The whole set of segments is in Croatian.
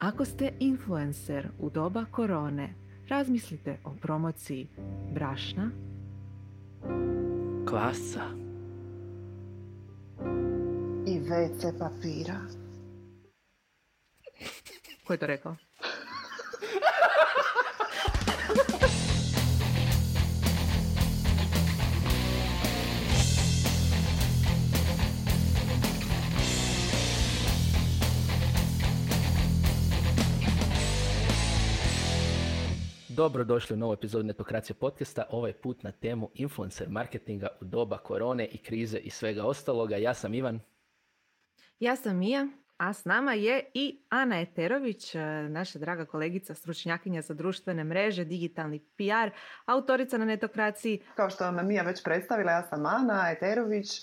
Ako ste influencer u doba korone, razmislite o promociji brašna, Kvasa. I WC papira. ko je to rekao? Dobro došli u novu epizodu Netokracije podcasta, ovaj put na temu influencer marketinga u doba korone i krize i svega ostaloga. Ja sam Ivan. Ja sam Mija, a s nama je i Ana Eterović, e, naša draga kolegica, stručnjakinja za društvene mreže, digitalni PR, autorica na netokraciji. Kao što vam Mija već predstavila, ja sam Ana Eterović.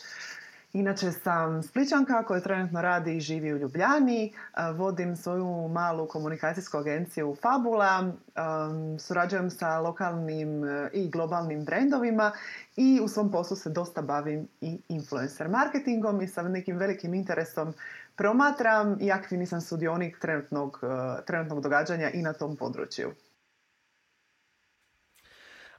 Inače sam Spličanka koja trenutno radi i živi u Ljubljani. A, Vodim svoju malu komunikacijsku agenciju Fabula. Am, Surađujem sa lokalnim e, i globalnim brendovima i u svom poslu se dosta bavim i influencer marketingom i sa nekim velikim interesom promatram i aktivni sam sudionik trenutnog, e, trenutnog događanja i na tom području.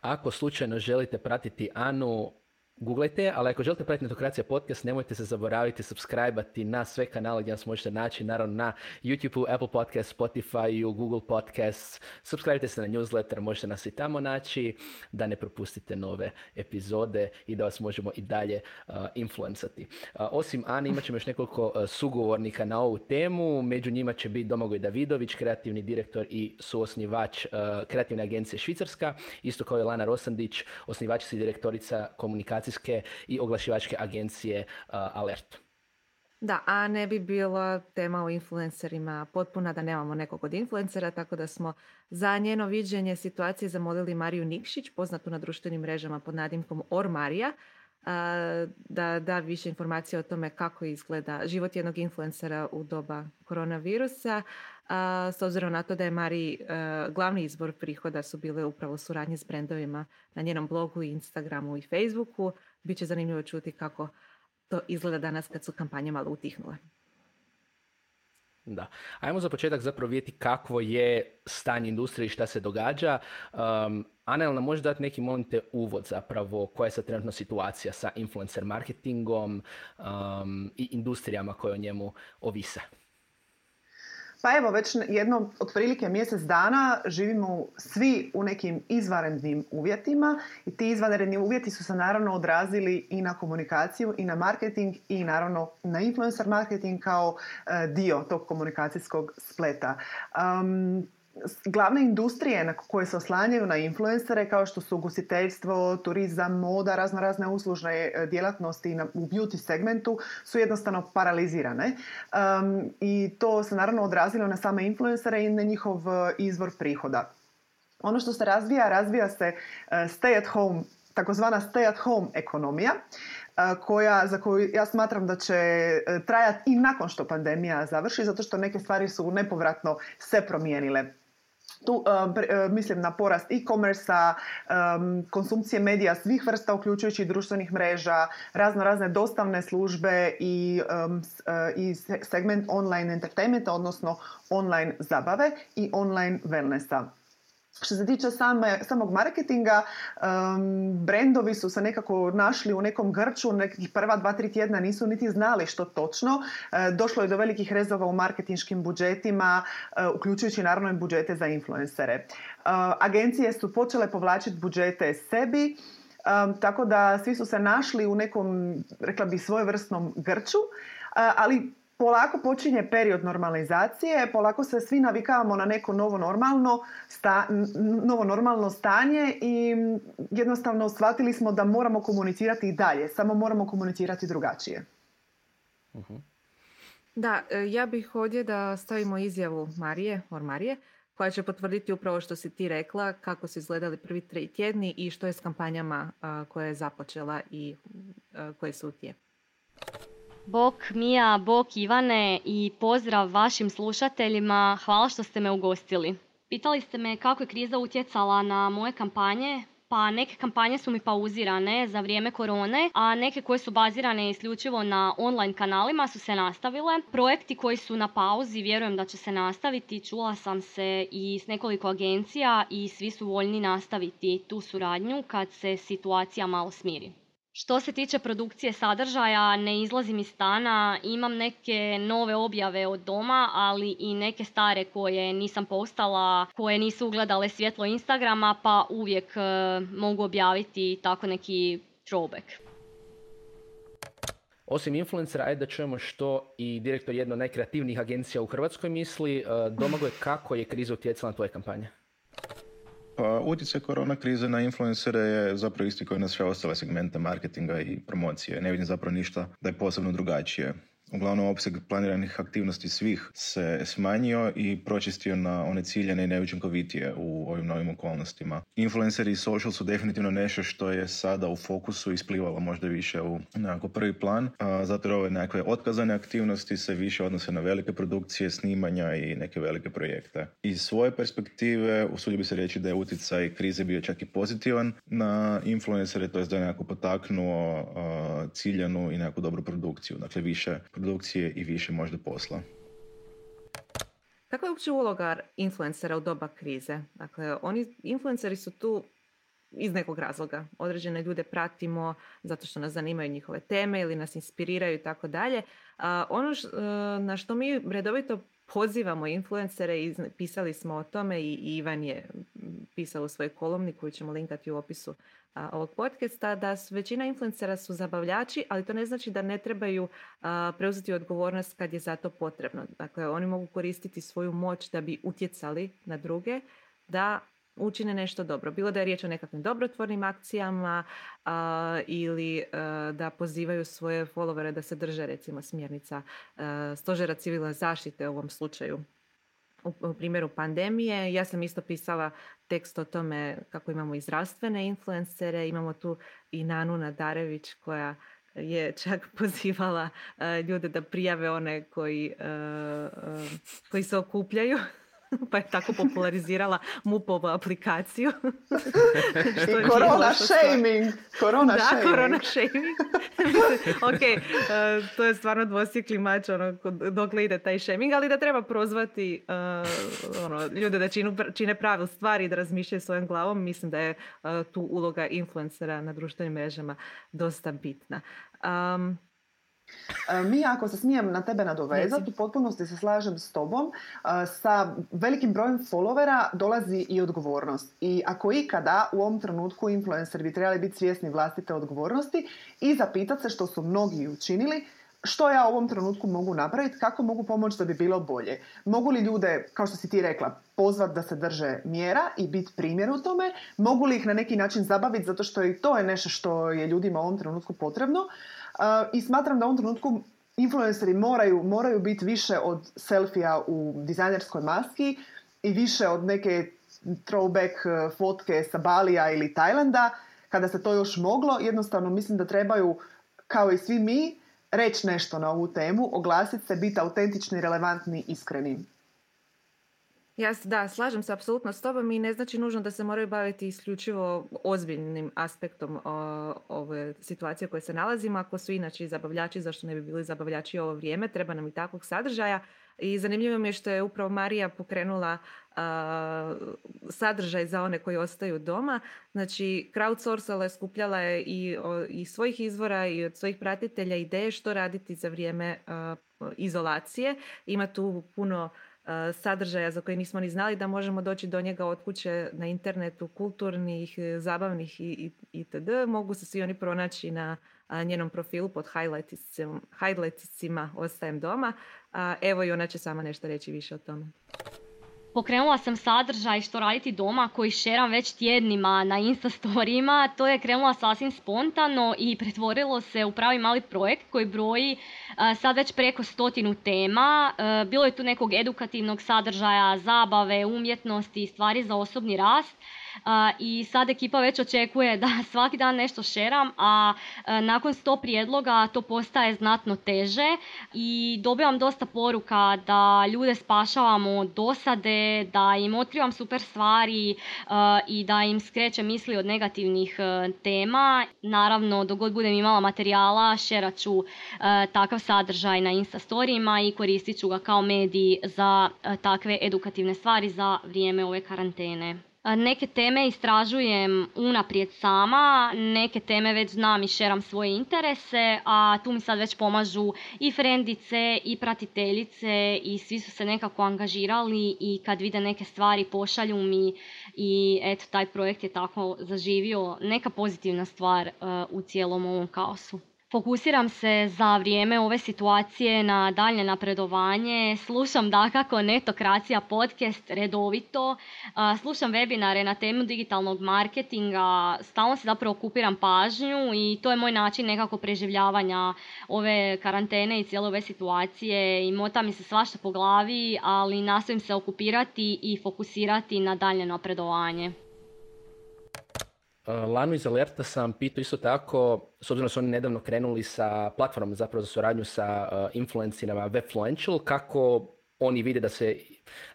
Ako slučajno želite pratiti Anu, googlajte, ali ako želite pratiti Netokracija podcast, nemojte se zaboraviti subscribe na sve kanale gdje nas možete naći, naravno na YouTube, Apple Podcast, Spotify, Google Podcast. Subscribe se na newsletter, možete nas i tamo naći, da ne propustite nove epizode i da vas možemo i dalje uh, influencati. Uh, osim Ani, imat ćemo još nekoliko uh, sugovornika na ovu temu. Među njima će biti Domagoj Davidović, kreativni direktor i suosnivač kreativne agencije Švicarska, isto kao i Lana Rosandić, osnivačica i direktorica komunikacijske i oglašivačke agencije uh, Alert. Da, a ne bi bila tema o influencerima potpuna da nemamo nekog od influencera, tako da smo za njeno viđenje situacije zamolili Mariju Nikšić, poznatu na društvenim mrežama pod nadimkom Or Marija, da da više informacija o tome kako izgleda život jednog influencera u doba koronavirusa. S obzirom na to da je Mari e, glavni izvor prihoda su bile upravo suradnje s brendovima na njenom blogu, Instagramu i Facebooku. Biće zanimljivo čuti kako to izgleda danas kad su kampanje malo utihnule. Da. Ajmo za početak zapravo vidjeti kakvo je stanje industrije i šta se događa. Um, Ana, jel nam možeš dati neki, molim te, uvod zapravo koja je sad trenutno situacija sa influencer marketingom um, i industrijama koje o njemu ovise? Pa evo, već jedno, otprilike mjesec dana živimo svi u nekim izvanrednim uvjetima i ti izvanredni uvjeti su se naravno odrazili i na komunikaciju i na marketing i naravno na influencer marketing kao e, dio tog komunikacijskog spleta. Glavne industrije na koje se oslanjaju na influencere kao što su ugostiteljstvo, turizam, moda, razno razne uslužne e, djelatnosti u beauty segmentu su jednostavno paralizirane um, i to se naravno odrazilo na same influencere i na njihov e, izvor prihoda. Ono što se razvija, razvija se uh, stay at home takozvana stay at home ekonomija koja, za koju ja smatram da će trajati i nakon što pandemija završi, zato što neke stvari su nepovratno se promijenile tu uh, uh, mislim na porast e-commerce um, konsumpcije medija svih vrsta uključujući društvenih mreža, razno razne dostavne službe i, i segment online entertainmenta, odnosno online zabave i online wellnessa. Što se tiče same, samog marketinga, um, brendovi su se nekako našli u nekom grču, nekih prva dva, tri tjedna nisu niti znali što točno. Uh, došlo je do velikih rezova u marketinškim budžetima, uh, uključujući naravno i budžete za influencere. Uh, agencije su počele povlačiti budžete sebi, um, tako da svi su se našli u nekom, rekla bi, svojevrsnom grču, ali polako počinje period normalizacije, polako se svi navikavamo na neko novo normalno, sta, novo normalno stanje i jednostavno shvatili smo da moramo komunicirati i dalje, samo moramo komunicirati drugačije. Uh-huh. Da, e, ja bih ovdje da stavimo izjavu Marije, or Marije, koja će potvrditi upravo što si ti rekla, kako su izgledali prvi tri tjedni i što je s kampanjama koje je započela i uh, koje su u tijeku. Bok Mija, bok Ivane i pozdrav vašim slušateljima. Hvala što ste me ugostili. Pitali ste me kako je kriza utjecala na moje kampanje. pa neke kampanje su mi pauzirane za vrijeme korone, a neke koje su bazirane isključivo na online kanalima su se nastavile. Projekti koji su na pauzi vjerujem da će se nastaviti. Čula sam se i s nekoliko agencija i svi su voljni nastaviti tu suradnju kad se situacija malo smiri. Što se tiče produkcije sadržaja, ne izlazim iz stana, imam neke nove objave od doma, ali i neke stare koje nisam postala, koje nisu ugledale svjetlo Instagrama, pa uvijek e, mogu objaviti tako neki throwback. Osim influencera, ajde da čujemo što i direktor jedne najkreativnijih agencija u Hrvatskoj misli. E, Domagoj, kako je kriza utjecala na tvoje kampanje? Pa utjecaj korona krize na influencere je zapravo isti koji na sve ostale segmente marketinga i promocije. Ne vidim zapravo ništa da je posebno drugačije. Uglavnom, opseg planiranih aktivnosti svih se smanjio i pročistio na one ciljene i neučinkovitije u ovim novim okolnostima. Influenceri i social su definitivno nešto što je sada u fokusu isplivalo možda više u nekako prvi plan, a zato ove nekakve otkazane aktivnosti se više odnose na velike produkcije, snimanja i neke velike projekte. Iz svoje perspektive usudio bi se reći da je utjecaj krize bio čak i pozitivan na influencere, to je da je nekako potaknuo ciljanu i nekakvu dobru produkciju, dakle više produkcije i više možda posla. Kakva je uopće uloga influencera u doba krize? Dakle, oni, influenceri su tu iz nekog razloga. Određene ljude pratimo zato što nas zanimaju njihove teme ili nas inspiriraju i tako dalje. Ono e, na što mi redovito pozivamo influencere i pisali smo o tome i Ivan je pisao u svojoj kolumni koju ćemo linkati u opisu ovog podcasta da su, većina influencera su zabavljači, ali to ne znači da ne trebaju preuzeti odgovornost kad je za to potrebno. Dakle, oni mogu koristiti svoju moć da bi utjecali na druge da učine nešto dobro. Bilo da je riječ o nekakvim dobrotvornim akcijama ili da pozivaju svoje followere da se drže recimo smjernica stožera civilne zaštite u ovom slučaju u primjeru pandemije. Ja sam isto pisala tekst o tome kako imamo i zdravstvene influencere, imamo tu i Nanu Nadarević koja je čak pozivala ljude da prijave one koji, koji se okupljaju pa je tako popularizirala MUP-ovu aplikaciju. I korona shaming. Korona da, shaming. korona shaming. ok, uh, to je stvarno dvosjekli mač ono, dokle ide taj shaming, ali da treba prozvati uh, ono, ljude da činu, čine pravi stvari i da razmišljaju svojom glavom. Mislim da je uh, tu uloga influencera na društvenim mrežama dosta bitna. Um, mi, ako se smijem na tebe nadovezati, u potpunosti se slažem s tobom. E, sa velikim brojem followera dolazi i odgovornost. I ako ikada u ovom trenutku influencer bi trebali biti svjesni vlastite odgovornosti i zapitati se što su mnogi učinili, što ja u ovom trenutku mogu napraviti, kako mogu pomoći da bi bilo bolje. Mogu li ljude, kao što si ti rekla, pozvati da se drže mjera i biti primjer u tome, mogu li ih na neki način zabaviti zato što i to je nešto što je ljudima u ovom trenutku potrebno. I smatram da u ovom trenutku influenceri moraju, moraju biti više od selfija u dizajnerskoj maski i više od neke throwback e, fotke sa Balija ili Tajlanda, kada se to još moglo, jednostavno mislim da trebaju, kao i svi mi, reći nešto na ovu temu, oglasiti se, biti autentični, relevantni, iskreni. Ja da, slažem se apsolutno s tobom i ne znači nužno da se moraju baviti isključivo ozbiljnim aspektom ove situacije u kojoj se nalazimo. Ako su inače zabavljači, zašto ne bi bili zabavljači ovo vrijeme, treba nam i takvog sadržaja. I zanimljivo mi je što je upravo Marija pokrenula sadržaj za one koji ostaju doma. Znači, crowdsourcala je, skupljala je i, i svojih izvora i od svojih pratitelja ideje što raditi za vrijeme izolacije. Ima tu puno sadržaja za koje nismo ni znali da možemo doći do njega od kuće na internetu, kulturnih, e, zabavnih i itd. Mogu se svi oni pronaći na njenom profilu pod highlightsima Ostajem doma. Evo i ona će sama nešto reći više o tome. Pokrenula sam sadržaj što raditi doma koji šeram već tjednima na Instastorijima. To je krenula sasvim spontano i pretvorilo se u pravi mali projekt koji broji sad već preko stotinu tema. Bilo je tu nekog edukativnog sadržaja, zabave, umjetnosti, stvari za osobni rast. I sad ekipa već očekuje da svaki dan nešto šeram, a nakon sto prijedloga to postaje znatno teže i dobivam dosta poruka da ljude spašavamo od dosade, da im otkrivam super stvari i da im skreće misli od negativnih tema. Naravno, dok god budem imala materijala, šerat ću takav sadržaj na Instastorijima i koristit ću ga kao medij za takve edukativne stvari za vrijeme ove karantene. Neke teme istražujem unaprijed sama, neke teme već znam i šeram svoje interese, a tu mi sad već pomažu i frendice i pratiteljice i svi su se nekako angažirali i kad vide neke stvari pošalju mi i eto taj projekt je tako zaživio neka pozitivna stvar u cijelom ovom kaosu. Fokusiram se za vrijeme ove situacije na dalje napredovanje. Slušam dakako Netokracija podcast redovito. Slušam webinare na temu digitalnog marketinga. Stalno se zapravo okupiram pažnju i to je moj način nekako preživljavanja ove karantene i cijele ove situacije. I mota mi se svašta po glavi, ali nastojim se okupirati i fokusirati na dalje napredovanje. Uh, Lanu iz Alerta sam pitao isto tako, s obzirom da su oni nedavno krenuli sa platformom zapravo za suradnju sa uh, influencerima Webfluential, kako oni vide da se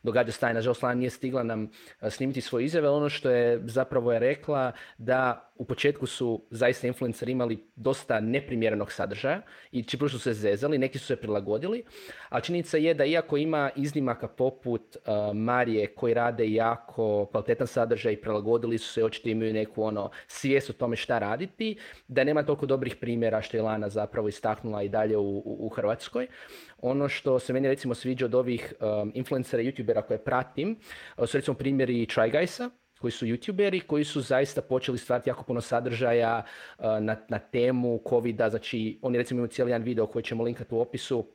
događa staj. Nažalost, Lana nije stigla nam snimiti svoje izjave, ono što je zapravo je rekla da u početku su zaista influenceri imali dosta neprimjerenog sadržaja i čipu su se zezali, neki su se prilagodili, a činjenica je da iako ima iznimaka poput Marije koji rade jako kvalitetan sadržaj i prilagodili su se, očito imaju neku ono svijest o tome šta raditi, da nema toliko dobrih primjera što je Lana zapravo istaknula i dalje u, u, Hrvatskoj. Ono što se meni recimo sviđa od ovih um, influencera youtubera koje pratim su recimo primjeri Try Guysa, koji su youtuberi, koji su zaista počeli stvarati jako puno sadržaja na, na temu covid Znači, oni recimo imaju cijeli jedan video koji ćemo linkati u opisu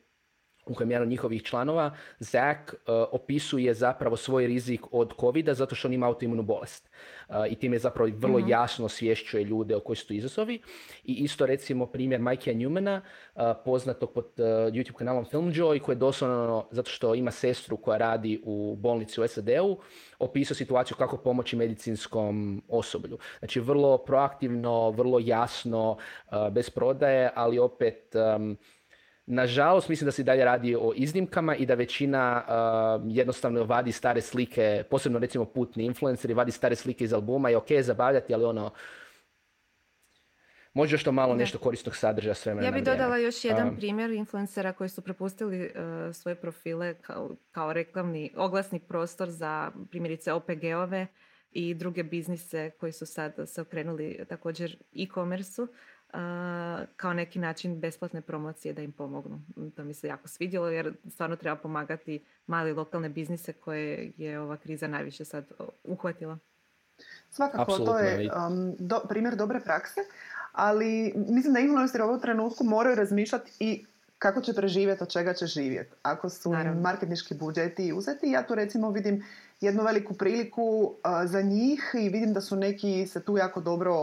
u kojem jedan od njihovih članova, Zach, uh, opisuje zapravo svoj rizik od covid zato što on ima autoimunu bolest. Uh, I tim je zapravo vrlo mm jasno osvješćuje ljude o koji su to izazovi. I isto recimo primjer Mikea Newmana, uh, poznatog pod YouTube kanalom Filmjoy, koji je doslovno, zato što ima sestru koja radi u bolnici u SAD-u, opisao situaciju kako pomoći medicinskom osoblju. Znači vrlo proaktivno, vrlo jasno, bez prodaje, ali opet um, Nažalost, mislim da se i dalje radi o iznimkama i da većina uh, jednostavno vadi stare slike, posebno recimo putni influenceri, vadi stare slike iz albuma i ok, zabavljati, ali ono, može što malo nešto korisnog sadržaja sve Ja bih dodala još jedan primjer influencera koji su prepustili uh, svoje profile kao, kao reklamni, oglasni prostor za primjerice OPG-ove i druge biznise koji su sad se okrenuli također e-commerce kao neki način besplatne promocije da im pomognu. To mi se jako svidjelo jer stvarno treba pomagati mali lokalne biznise koje je ova kriza najviše sad uhvatila. Svakako, to je um, primjer dobre prakse, ali mislim da influenceri u ovom trenutku moraju razmišljati i kako će preživjeti, od čega će živjeti. Ako su marketnički budžeti uzeti, ja tu recimo vidim jednu veliku priliku za njih i vidim da su neki se tu jako dobro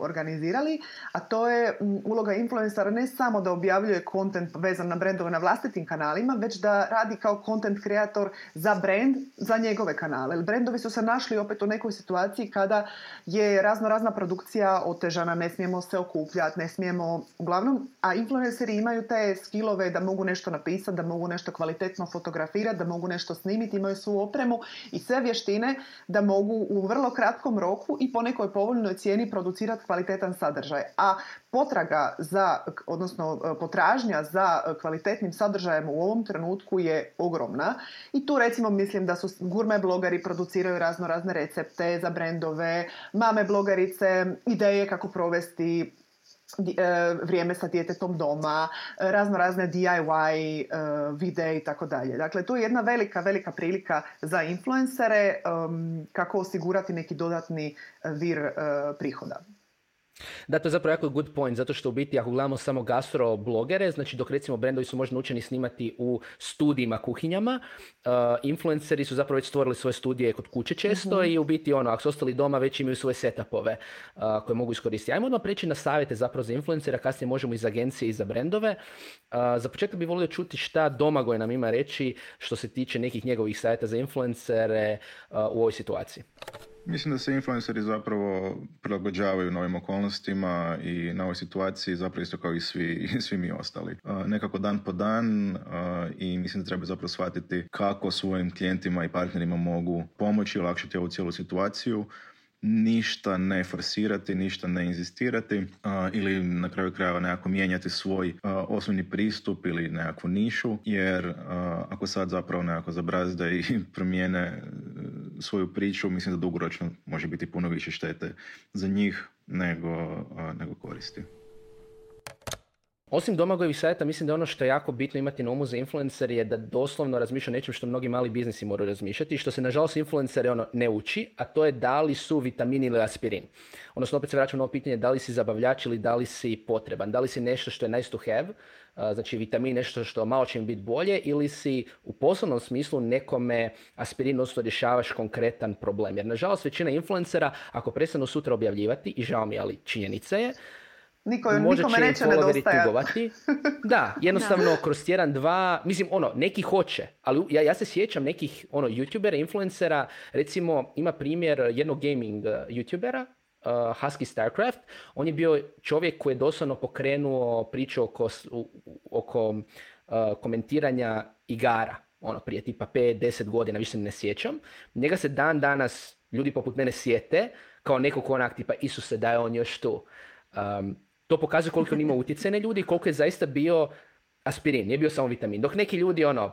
organizirali, a to je uloga influencera ne samo da objavljuje kontent vezan na brendove na vlastitim kanalima, već da radi kao content kreator za brand, za njegove kanale. Brendovi su se našli opet u nekoj situaciji kada je razno razna produkcija otežana, ne smijemo se okupljati, ne smijemo, uglavnom, a influenceri imaju te skillove da mogu nešto napisati, da mogu nešto kvalitetno fotografirati, da mogu nešto snimiti, imaju svu opremu i sve vještine da mogu u vrlo kratkom roku i po nekoj povoljnoj cijeni producirati kvalitetan sadržaj. A potraga za, odnosno e, potražnja za kvalitetnim sadržajem u ovom trenutku je ogromna i tu recimo mislim da su gurme blogeri produciraju razno razne recepte za brendove, mame blogerice, ideje kako provesti E, vrijeme sa djetetom doma, razno razne DIY e, videe i tako dalje. Dakle, tu je jedna velika, velika prilika za influencere kako osigurati neki dodatni vir e, prihoda. Da, to je zapravo jako good point, zato što u biti ako gledamo samo gastro blogere, znači dok recimo brendovi su možda naučeni snimati u studijima, kuhinjama, uh, influenceri su zapravo već stvorili svoje studije kod kuće često mhm. i u biti ono, ako su ostali doma već imaju svoje setupove uh, koje mogu iskoristiti. Ajmo odmah preći na savjete zapravo za influencera, kasnije možemo i za agencije i za brendove. Uh, za početak bih volio čuti šta Domagoj nam ima reći što se tiče nekih njegovih savjeta za influencere u ovoj situaciji. Mislim da se influenceri zapravo prilagođavaju novim okolnostima i na ovoj situaciji zapravo isto kao i svi, svi mi ostali. Nekako dan po dan i mislim da treba zapravo shvatiti kako svojim klijentima i partnerima mogu pomoći i olakšati ovu cijelu situaciju ništa ne forsirati, ništa ne inzistirati ili na kraju krajeva nekako mijenjati svoj osnovni pristup ili nekakvu nišu, jer ako sad zapravo nekako zabrazde i promijene e, svoju priču, mislim da dugoročno može biti puno više štete za njih nego, nego koristi. Osim domagojih savjeta, mislim da ono što je jako bitno imati na umu za influencer je da doslovno razmišlja nečem što mnogi mali biznisi moraju razmišljati i što se nažalost influencere ono ne uči, a to je da li su vitamini ili aspirin. Odnosno opet se vraćam na ovo pitanje da li si zabavljač ili da li si potreban, da li si nešto što je nice to have, znači vitamin nešto što malo će im biti bolje ili si u poslovnom smislu nekome aspirin odnosno rješavaš konkretan problem. Jer nažalost većina influencera ako prestanu sutra objavljivati, i žao mi ali činjenica je, Niko, Možda nikome neće tugovati. Da, jednostavno kroz tjedan, dva, mislim ono, neki hoće, ali ja, ja se sjećam nekih ono, youtubera, influencera, recimo ima primjer jednog gaming uh, youtubera, uh, Husky Starcraft, on je bio čovjek koji je doslovno pokrenuo priču oko, oko uh, komentiranja igara, ono prije tipa 5-10 godina, više ne sjećam. Njega se dan danas ljudi poput mene sjete kao nekog onak tipa Isuse da je on još tu. Um, to pokazuje koliko on ima utjecaj na ljudi i koliko je zaista bio aspirin, nije bio samo vitamin. Dok neki ljudi ono,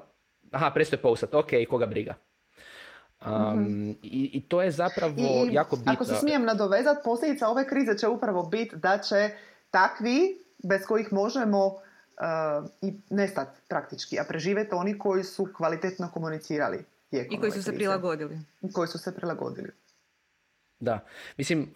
aha, prestoje pousat, ok, koga briga. Um, i, i, to je zapravo I, jako bitno. Ako se smijem nadovezati, posljedica ove krize će upravo biti da će takvi, bez kojih možemo uh, i nestati praktički, a preživjeti oni koji su kvalitetno komunicirali. I koji su se prilagodili. Koji su se prilagodili. Da, mislim,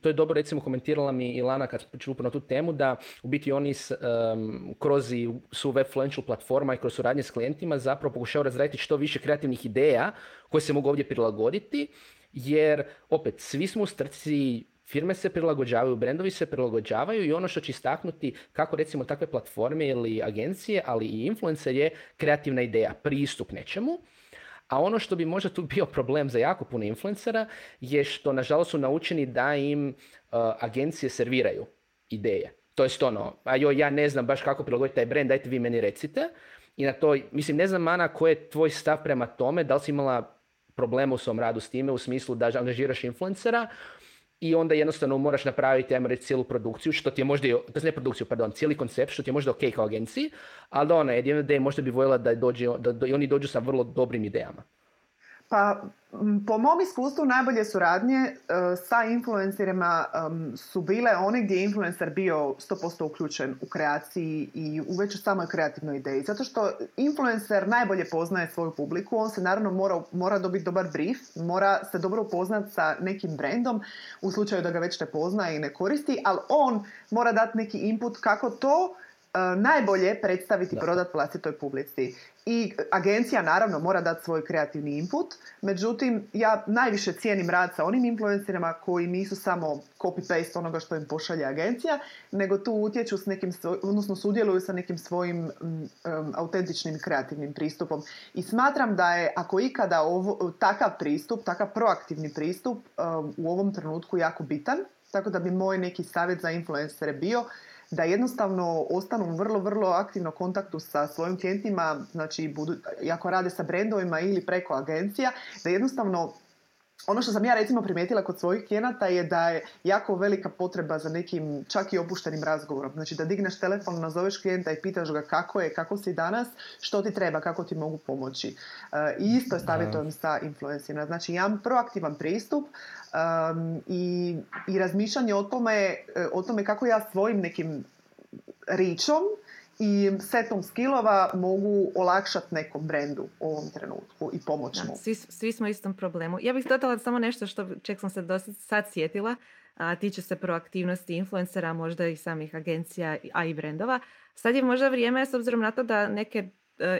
to je dobro recimo komentirala mi Ilana kad smo na tu temu da u biti oni s, um, kroz su web financial platforma i kroz suradnje s klijentima zapravo pokušavaju razraditi što više kreativnih ideja koje se mogu ovdje prilagoditi jer opet svi smo u strci firme se prilagođavaju, brendovi se prilagođavaju i ono što će istaknuti kako recimo takve platforme ili agencije, ali i influencer je kreativna ideja, pristup nečemu a ono što bi možda tu bio problem za jako puno influencera je što nažalost su naučeni da im uh, agencije serviraju ideje. To je ono, a joj, ja ne znam baš kako prilagoditi taj brand, dajte vi meni recite. I na to, mislim, ne znam, Ana, koji je tvoj stav prema tome, da li si imala problema u svom radu s time, u smislu da angažiraš influencera, i onda jednostavno moraš napraviti, ajmo reći, cijelu produkciju, što ti je možda, to ne produkciju, pardon, cijeli koncept, što ti je možda ok kao agenciji, ali da ona, jedina možda bi voljela da, dođe, da, da, oni dođu sa vrlo dobrim idejama. Pa po mom iskustvu najbolje suradnje e, sa influencerima su bile one gdje je influencer bio 100% uključen u kreaciji i u već samoj kreativnoj ideji. Zato što influencer najbolje poznaje svoju publiku, on se naravno mora, mora dobiti dobar brief, mora se dobro upoznati sa nekim brandom u slučaju da ga već ne poznaje i ne koristi, ali on mora dati neki input kako to najbolje predstaviti i prodati vlastitoj publici. I agencija naravno mora dati svoj kreativni input, međutim ja najviše cijenim rad sa onim influencerima koji nisu samo copy-paste onoga što im pošalje agencija, nego tu utječu s nekim, odnosno sudjeluju sa nekim svojim um, autentičnim kreativnim pristupom. I smatram da je, ako ikada ovo, takav pristup, takav proaktivni pristup u ovom trenutku jako bitan, tako da bi moj neki savjet za influencere bio da jednostavno ostanu u vrlo, vrlo aktivno kontaktu sa svojim klijentima, znači budu, ako rade sa brendovima ili preko agencija, da jednostavno ono što sam ja recimo primijetila kod svojih klijenata je da je jako velika potreba za nekim čak i opuštenim razgovorom. Znači da digneš telefon, nazoveš klijenta i pitaš ga kako je, kako si danas, što ti treba, kako ti mogu pomoći. E, I isto je savjetujem sa influencijama. Znači imam proaktivan pristup um, i, i razmišljanje o tome, e, o tome kako ja svojim nekim ričom i setom skillova mogu olakšati nekom brendu u ovom trenutku i pomoći mu. Svi, svi smo u istom problemu. Ja bih dodala samo nešto što ček sam se dosta sad sjetila, a tiče se proaktivnosti influencera, možda i samih agencija, a i brendova. Sad je možda vrijeme, s obzirom na to da neke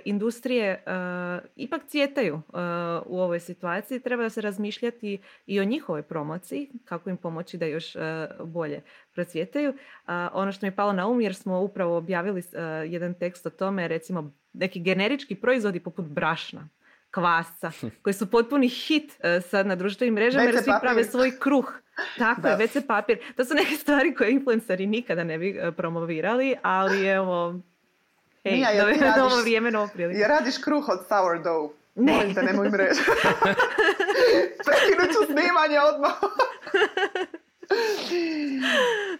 industrije e, ipak cvjetaju e, u ovoj situaciji. Treba se razmišljati i o njihovoj promociji, kako im pomoći da još bolje procvjetaju. Ono što mi je palo na um, jer smo upravo objavili jedan tekst o tome, recimo neki generički proizvodi poput brašna kvasca, koji su potpuni hit e, sad na društvenim mrežama jer svi prave svoj kruh. Tako je, WC papir. To su neke stvari koje influenceri nikada ne bi e, promovirali, ali evo, hej, Mija, novo, radiš, novo vrijeme, novo prilike. Ja radiš kruh od sourdough. Ne. Molim te, nemoj mrežu. Prekinut ću snimanje odmah.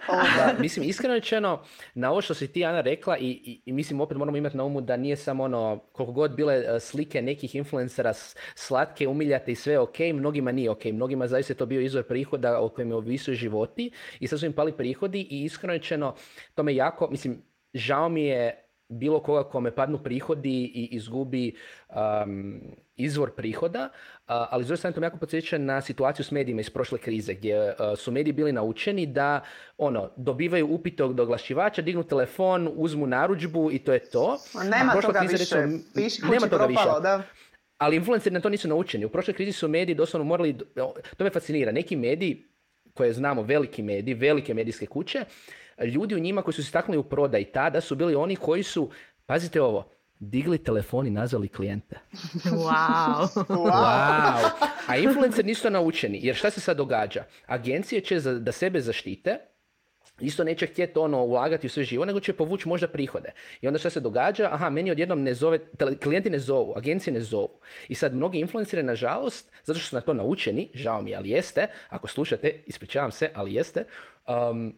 da, mislim, iskreno rečeno, na ovo što si ti, Ana, rekla i, i, mislim, opet moramo imati na umu da nije samo ono, koliko god bile e, slike nekih influencera slatke, umiljate i sve ok, mnogima nije ok. Mnogima zaista je to bio izvor prihoda o kojem je ovisuju životi i sad su im pali prihodi i iskreno rečeno, to me jako, mislim, žao mi je bilo koga kome padnu prihodi i izgubi um, izvor prihoda, ali s druge strane to me jako podsjeća na situaciju s medijima iz prošle krize gdje su mediji bili naučeni da ono, dobivaju upite od oglašivača, dignu telefon, uzmu narudžbu i to je to. nema toga više. Recimo, nema toga više. Da. Ali influenceri na to nisu naučeni. U prošloj krizi su mediji doslovno morali, to me fascinira, neki mediji koje znamo, veliki mediji, velike medijske kuće, ljudi u njima koji su se staknuli u prodaj tada su bili oni koji su, pazite ovo, digli telefon i nazvali klijente. Wow. wow. A influencer nisu naučeni. Jer šta se sad događa? Agencije će za, da sebe zaštite, isto neće htjeti ono ulagati u sve živo, nego će povući možda prihode. I onda šta se događa? Aha, meni odjednom ne zove, klijenti ne zovu, agencije ne zovu. I sad mnogi influenceri, nažalost, zato što su na to naučeni, žao mi, ali jeste, ako slušate, ispričavam se, ali jeste, um,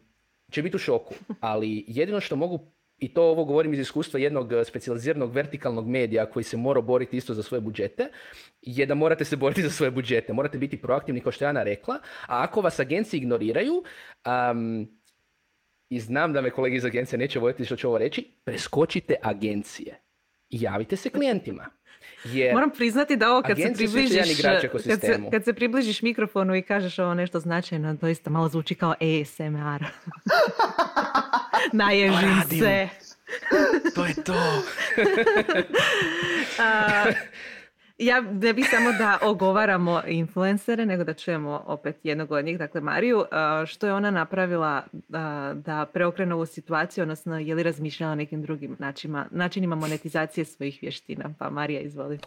će biti u šoku. Ali jedino što mogu i to ovo govorim iz iskustva jednog eh, specijaliziranog vertikalnog medija koji se mora boriti isto za svoje budžete, je da morate se boriti za svoje budžete. Morate biti proaktivni, kao što je Ana rekla, a ako vas agencije ignoriraju, um, i znam da me kolege iz agencije neće voljeti što ću ovo reći, preskočite agencije i javite se klijentima. Jer Moram priznati da ovo kad se približiš, kad se, kad se približiš mikrofonu i kažeš ovo nešto značajno, doista malo zvuči kao ASMR. Naježim se. to je to. ja ne bih samo da ogovaramo influencere, nego da čujemo opet jednog od njih, dakle Mariju, što je ona napravila da preokrene ovu situaciju, odnosno je li razmišljala nekim drugim načinima, načinima monetizacije svojih vještina. Pa Marija, izvoli.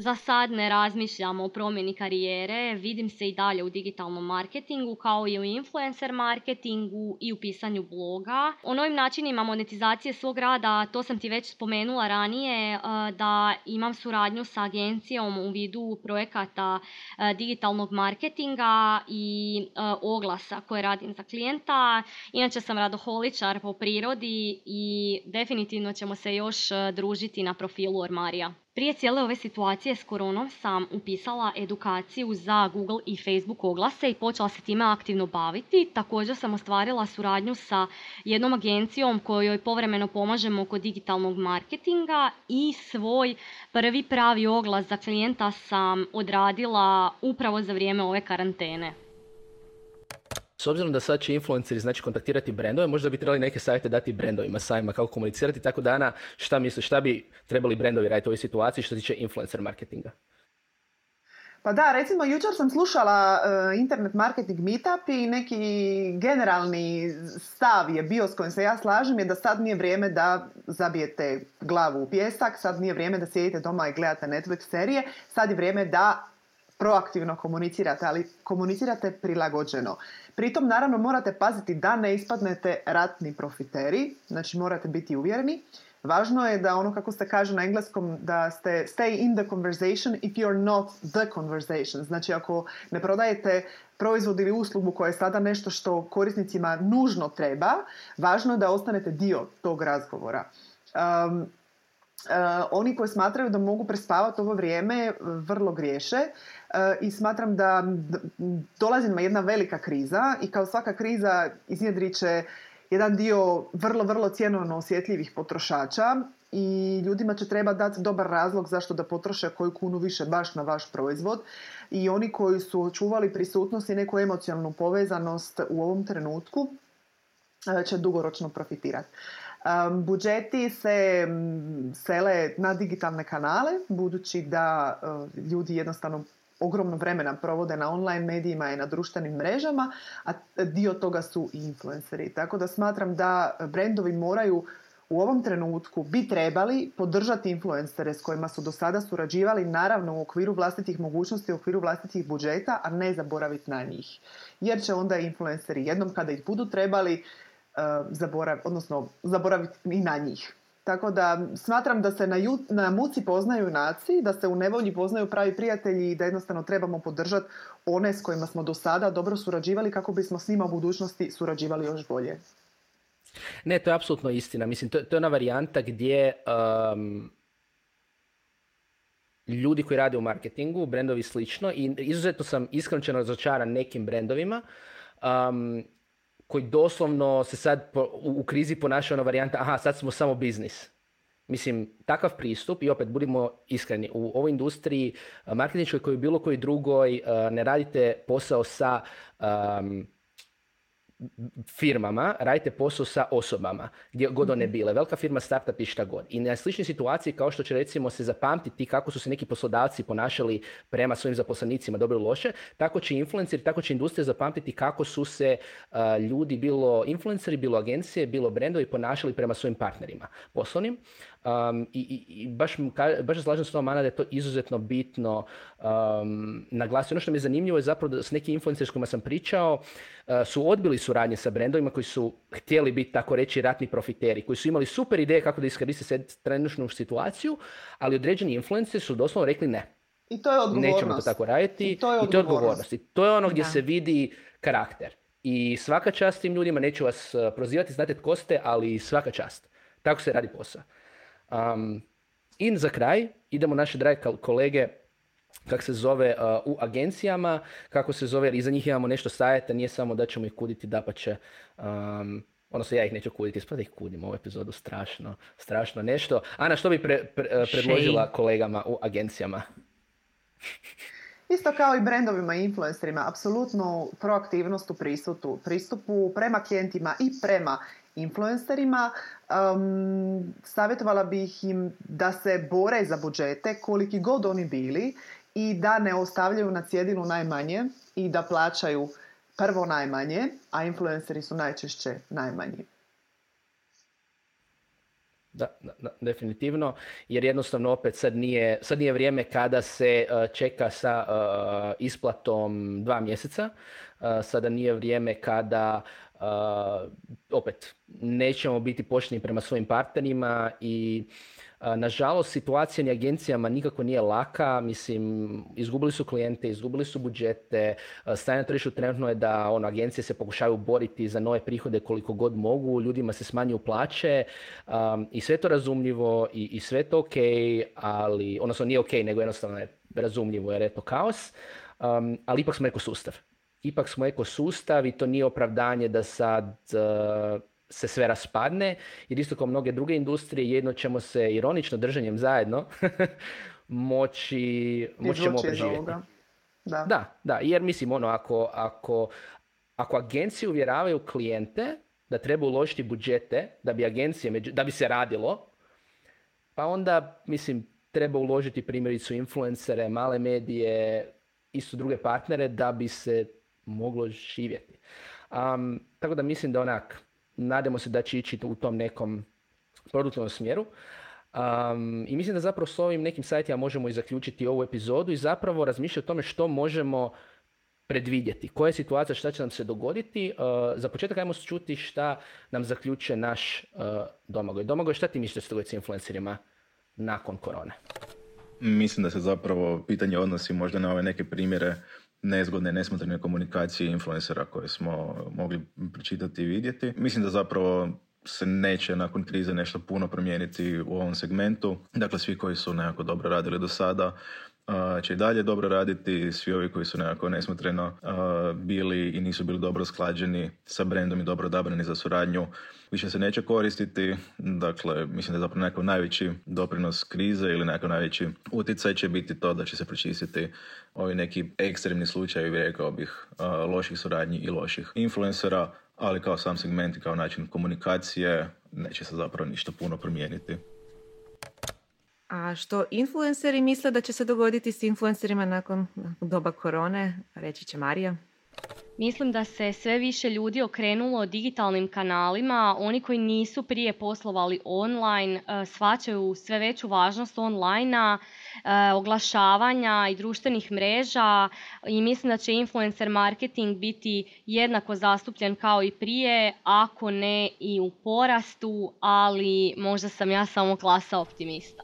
Za sad ne razmišljam o promjeni karijere, vidim se i dalje u digitalnom marketingu kao i u influencer marketingu i u pisanju bloga. O novim načinima monetizacije svog rada, to sam ti već spomenula ranije, e, da imam suradnju sa agencijom u vidu projekata e, digitalnog marketinga i e, oglasa koje radim za klijenta. Inače sam radoholičar po prirodi i definitivno ćemo se još družiti na profilu Ormarija. Prije cijele ove situacije s koronom sam upisala edukaciju za Google i Facebook oglase i počela se time aktivno baviti. Također sam ostvarila suradnju sa jednom agencijom kojoj povremeno pomažemo oko digitalnog marketinga i svoj prvi pravi oglas za klijenta sam odradila upravo za vrijeme ove karantene. S obzirom da sad će influenceri znači kontaktirati brendove, možda bi trebali neke savjete dati brendovima samima kako komunicirati. Tako dana, šta misliš, šta bi trebali brendovi raditi u ovoj situaciji što se tiče influencer marketinga? Pa da, recimo jučer sam slušala uh, internet marketing meetup i neki generalni stav je bio s kojim se ja slažem je da sad nije vrijeme da zabijete glavu u pjesak, sad nije vrijeme da sjedite doma i gledate Netflix serije, sad je vrijeme da proaktivno komunicirate, ali komunicirate prilagođeno. Pritom naravno morate paziti da ne ispadnete ratni profiteri, znači morate biti uvjereni. Važno je da ono kako se kaže na engleskom da ste stay in the conversation if you're not the conversation. Znači ako ne prodajete proizvod ili uslugu koja je sada nešto što korisnicima nužno treba, važno je da ostanete dio tog razgovora. Um, Uh, oni koji smatraju da mogu prespavati ovo vrijeme vrlo griješe i smatram da dolazi nam jedna velika kriza i kao svaka kriza iznjedrit će jedan dio vrlo, vrlo cjenovno osjetljivih potrošača i ljudima će treba dati dobar razlog zašto da potroše koju kunu više baš na vaš proizvod i oni koji su čuvali prisutnost i neku emocionalnu povezanost u ovom trenutku uh, će dugoročno profitirati. Budžeti se sele na digitalne kanale, budući da uh, ljudi jednostavno ogromno vremena provode na online medijima i na društvenim mrežama, a dio toga su i influenceri. Tako da smatram da brendovi moraju u ovom trenutku bi trebali podržati influencere s kojima su do sada surađivali naravno u okviru vlastitih mogućnosti, u okviru vlastitih budžeta, a ne zaboraviti na njih. Jer će onda influenceri jednom kada ih budu trebali uh, odnosno zaboraviti i na njih. Tako da smatram da se na, na muci poznaju naci, da se u nevolji poznaju pravi prijatelji i da jednostavno trebamo podržati one s kojima smo do sada dobro surađivali kako bismo s njima u budućnosti surađivali još bolje. Ne, to je apsolutno istina. Mislim, to, to je ona varijanta gdje um, ljudi koji rade u marketingu, brendovi slično, i izuzetno sam iskreno razočaran nekim brendovima, um, koji doslovno se sad u, krizi ponašaju na varijanta, aha, sad smo samo biznis. Mislim, takav pristup, i opet budimo iskreni, u ovoj industriji marketinškoj koji bilo koji drugoj ne radite posao sa um, firmama radite posao sa osobama, gdje god one mhm. bile. Velika firma, startup i šta god. I na sličnoj situaciji kao što će recimo se zapamtiti kako su se neki poslodavci ponašali prema svojim zaposlenicima, dobro ili loše, tako će influenceri, tako će industrija zapamtiti kako su se ljudi, bilo influenceri, bilo agencije, bilo brendovi ponašali prema svojim partnerima poslovnim. Um, i, i, baš, baš slažem s tom, Ana, da je to izuzetno bitno um, naglasiti. Ono što mi je zanimljivo je zapravo da s nekim kojima sam pričao su odbili suradnje sa brendovima koji su htjeli biti, tako reći, ratni profiteri, koji su imali super ideje kako da iskoriste trenutnu situaciju, ali određeni influenceri su doslovno rekli ne. I to je odgovornost. Nećemo to tako raditi. I to je odgovornost. I to je ono gdje se vidi karakter. I svaka čast tim ljudima, neću vas uh, prozivati, znate tko ste, ali svaka čast. Tako se radi posao. Um, I za kraj idemo naše drage kolege kako se zove uh, u agencijama, kako se zove, jer iza njih imamo nešto sajeta, nije samo da ćemo ih kuditi, da pa će, um, odnosno ja ih neću kuditi, ispada ih kudim ovu epizodu, strašno, strašno nešto. Ana, što bi pre, predložila kolegama u agencijama? Isto kao i brendovima i influencerima, apsolutno proaktivnost u pristupu, pristupu prema klijentima i prema influencerima. Um, savjetovala bih im da se bore za budžete, koliki god oni bili, i da ne ostavljaju na cjedilu najmanje i da plaćaju prvo najmanje, a influenceri su najčešće najmanji. Da, da, definitivno, jer jednostavno opet sad nije, sad nije vrijeme kada se uh, čeka sa uh, isplatom dva mjeseca, uh, sada nije vrijeme kada opet nećemo biti pošteni prema svojim partnerima i Nažalost, situacija ni agencijama nikako nije laka. Mislim, izgubili su klijente, izgubili su budžete. Stanje na tržištu trenutno je da ono, agencije se pokušaju boriti za nove prihode koliko god mogu. Ljudima se smanjuju plaće i sve to razumljivo i, i sve to ok, ali, odnosno nije ok, nego jednostavno je razumljivo jer je to kaos. Um, ali ipak smo ekosustav. Ipak smo ekosustav i to nije opravdanje da sad se sve raspadne, jer isto kao mnoge druge industrije, jedno ćemo se ironično držanjem zajedno moći, moći ćemo preživjeti. Da. da, da, jer mislim ono, ako, ako, ako agencije uvjeravaju klijente da treba uložiti budžete da bi agencije, da bi se radilo, pa onda, mislim, treba uložiti primjerice influencere, male medije, isto druge partnere da bi se moglo živjeti. Um, tako da mislim da onak, nadamo se da će ići u tom nekom produktivnom smjeru. Um, I mislim da zapravo s ovim nekim sajtima možemo i zaključiti ovu epizodu i zapravo razmišljati o tome što možemo predvidjeti. Koja je situacija, šta će nam se dogoditi. Uh, za početak ajmo čuti šta nam zaključuje naš uh, Domagoj. Domagoj, šta ti misliš s influencerima nakon korone? Mislim da se zapravo pitanje odnosi možda na ove neke primjere nezgodne, nesmotrene komunikacije influencera koje smo mogli pročitati i vidjeti. Mislim da zapravo se neće nakon krize nešto puno promijeniti u ovom segmentu. Dakle, svi koji su nekako dobro radili do sada će i dalje dobro raditi. Svi ovi koji su nekako nesmotreno bili i nisu bili dobro sklađeni sa brendom i dobro odabrani za suradnju više se neće koristiti. Dakle, mislim da je zapravo nekakav najveći doprinos krize ili nekakav najveći utjecaj će biti to da će se pročistiti ovi neki ekstremni slučajevi, rekao bih, loših suradnji i loših influencera, ali kao sam segment i kao način komunikacije neće se zapravo ništa puno promijeniti. A što influenceri misle da će se dogoditi s influencerima nakon doba korone, reći će Marija. Mislim da se sve više ljudi okrenulo digitalnim kanalima. Oni koji nisu prije poslovali online e, shvaćaju sve veću važnost online e, oglašavanja i društvenih mreža i mislim da će influencer marketing biti jednako zastupljen kao i prije, ako ne i u porastu, ali možda sam ja samo klasa optimista.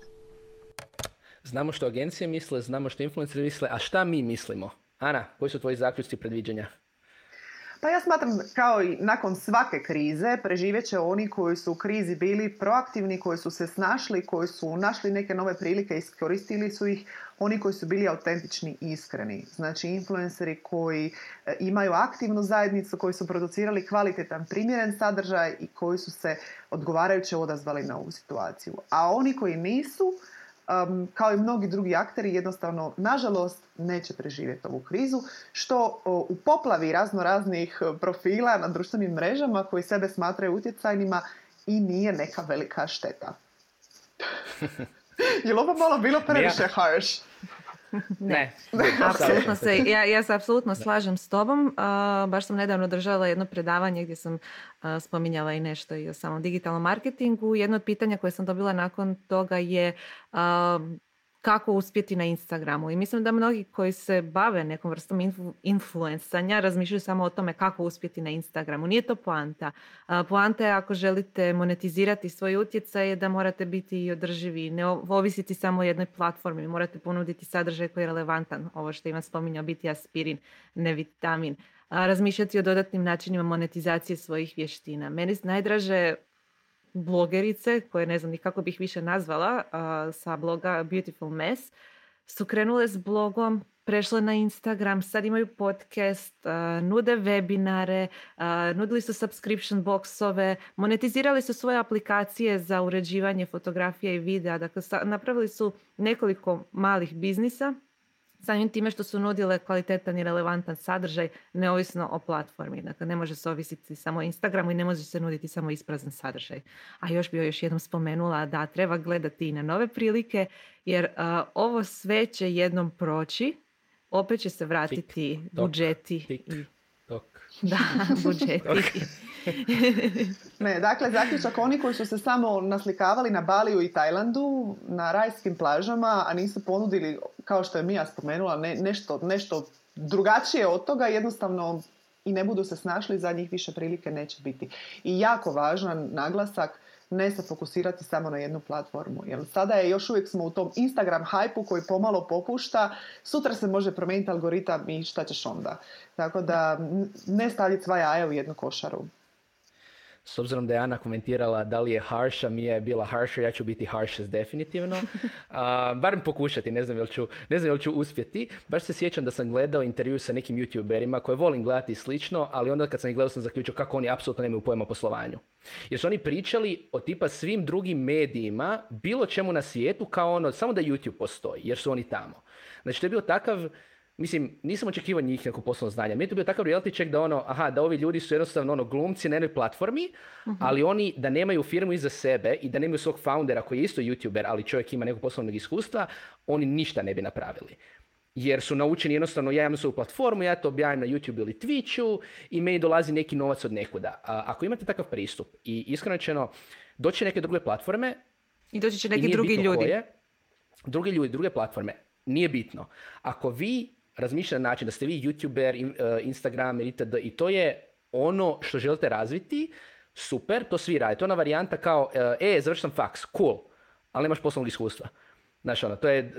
Znamo što agencije misle, znamo što influenceri misle, a šta mi mislimo? Ana, koji su tvoji zaključci predviđanja? Pa ja smatram kao i nakon svake krize preživjet će oni koji su u krizi bili proaktivni, koji su se snašli, koji su našli neke nove prilike iskoristili su ih, oni koji su bili autentični i iskreni. Znači influenceri koji e, imaju aktivnu zajednicu, koji su producirali kvalitetan primjeren sadržaj i koji su se odgovarajuće odazvali na ovu situaciju. A oni koji nisu, um, kao i mnogi drugi akteri jednostavno nažalost neće preživjeti ovu krizu što u poplavi razno raznih e, profila na društvenim mrežama koji sebe smatraju utjecajnima i nije neka velika šteta. Je li ovo malo bilo previše harsh? Ne. apsolutno se, ja, ja se apsolutno slažem s tobom. baš sam nedavno držala jedno predavanje gdje sam spominjala i nešto i o samom digitalnom marketingu. Jedno od pitanja koje sam dobila nakon toga je kako uspjeti na Instagramu. I mislim da mnogi koji se bave nekom vrstom influ- influencanja razmišljaju samo o tome kako uspjeti na Instagramu. Nije to poanta. Poanta je ako želite monetizirati svoj utjecaj je da morate biti i održivi. Ne ovisiti samo o jednoj platformi. Morate ponuditi sadržaj koji je relevantan. Ovo što ima spominjao biti aspirin, ne vitamin. Razmišljati o dodatnim načinima monetizacije svojih vještina. Meni najdraže blogerice, koje ne znam ni kako bih više nazvala, sa bloga Beautiful Mess, su krenule s blogom, prešle na Instagram, sad imaju podcast, nude webinare, nudili su subscription boxove, monetizirali su svoje aplikacije za uređivanje fotografije i videa. Dakle, napravili su nekoliko malih biznisa samim time što su nudile kvalitetan i relevantan sadržaj neovisno o platformi. Dakle, ne može se ovisiti samo o Instagramu i ne može se nuditi samo isprazan sadržaj. A još bi još jednom spomenula da treba gledati i na nove prilike jer ovo sve će jednom proći, opet će se vratiti budžeti. Da, budžeti. ne, dakle, zaključak oni koji su se samo naslikavali na Baliju i Tajlandu, na rajskim plažama, a nisu ponudili, kao što je Mija spomenula, ne, nešto, nešto drugačije od toga, jednostavno i ne budu se snašli, za njih više prilike neće biti. I jako važan naglasak, ne se fokusirati samo na jednu platformu. Jer sada je još uvijek smo u tom Instagram hajpu koji pomalo popušta. Sutra se može promijeniti algoritam i šta ćeš onda. Tako da ne staviti sva jaja u jednu košaru. S obzirom da je Ana komentirala da li je harsh, a je bila harsher, ja ću biti harshes definitivno. Uh, barem pokušati, ne znam, jel ću, ne znam jel ću uspjeti. Baš se sjećam da sam gledao intervju sa nekim youtuberima koje volim gledati i slično, ali onda kad sam ih gledao sam zaključio kako oni apsolutno nemaju pojma o poslovanju. Jer su oni pričali o tipa svim drugim medijima, bilo čemu na svijetu, kao ono, samo da YouTube postoji, jer su oni tamo. Znači, to je bio takav Mislim, nisam očekivao njih neko poslovno znanje. Mi je to bio takav reality check da ono, aha, da ovi ljudi su jednostavno ono glumci na jednoj platformi, mhm. ali oni da nemaju firmu iza sebe i da nemaju svog foundera koji je isto youtuber, ali čovjek ima nekog poslovnog iskustva, oni ništa ne bi napravili. Jer su naučeni jednostavno, ja imam svoju platformu, ja to objavim na YouTube ili Twitchu i meni dolazi neki novac od nekuda. A, ako imate takav pristup i iskreno rečeno, doći neke druge platforme i doći će neki drugi ljudi. Koje, drugi ljudi, druge platforme. Nije bitno. Ako vi razmišlja na način da ste vi youtuber, e, instagram itd. I to je ono što želite razviti, super, to svi rade. To je ona varijanta kao, e, e završio sam faks, cool, ali nemaš poslovnog iskustva. Znaš, ono, to je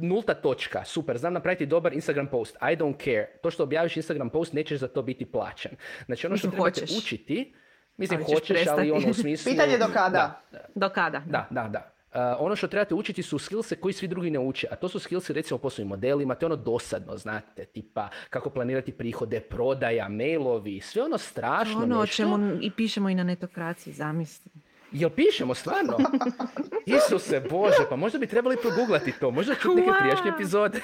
nulta točka, super, znam napraviti dobar Instagram post, I don't care. To što objaviš Instagram post, nećeš za to biti plaćen. Znači, ono što trebate učiti, mislim, hoćeš, ali ono u smislu... Pitanje do kada? do kada? Da, da, da ono što trebate učiti su skillse koji svi drugi ne uče, a to su skillsi recimo poslovnim modelima, to je ono dosadno, znate, tipa kako planirati prihode, prodaja, mailovi, sve ono strašno ono nešto. o čemu i pišemo i na netokraciji, zamisli. Jel pišemo stvarno? Isuse Bože, pa možda bi trebali proguglati to, možda čuti neke prijašnje epizode.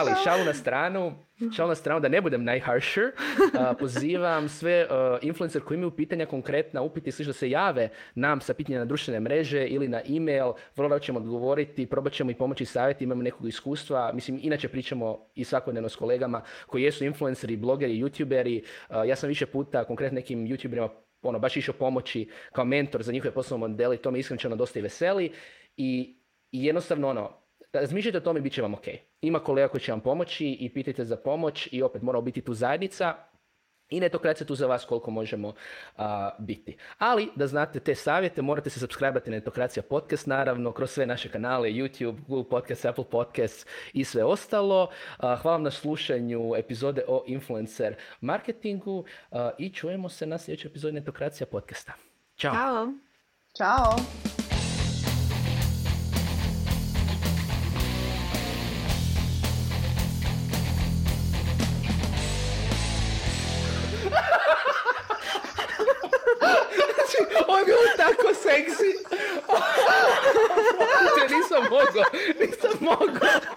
Ali šalu na stranu, šalu na stranu da ne budem najharsher, pozivam sve uh, influencer koji imaju pitanja konkretna, upiti slično da se jave nam sa pitanja na društvene mreže ili na e-mail, vrlo da ćemo odgovoriti, probat ćemo i pomoći savjeti, imamo nekog iskustva, mislim inače pričamo i svakodnevno s kolegama koji jesu influenceri, blogeri, youtuberi, ja sam više puta konkretno nekim youtuberima ono, baš išao pomoći kao mentor za njihove poslovne modele i to me iskreno dosta i veseli i, i jednostavno ono, razmišljajte o tome i bit će vam ok. Ima kolega koji će vam pomoći i pitajte za pomoć i opet mora biti tu zajednica i netokracija tu za vas koliko možemo biti. Ali da znate te savjete, morate se subscribe-ati na Netokracija podcast, naravno, kroz sve naše kanale, YouTube, Google Podcast, Apple Podcast i sve ostalo. hvala vam na slušanju epizode o influencer marketingu i čujemo se na sljedećoj epizodi Netokracija podcasta. Ćao! Ćao! Ćao! Nisam mogao. Nisam mogao.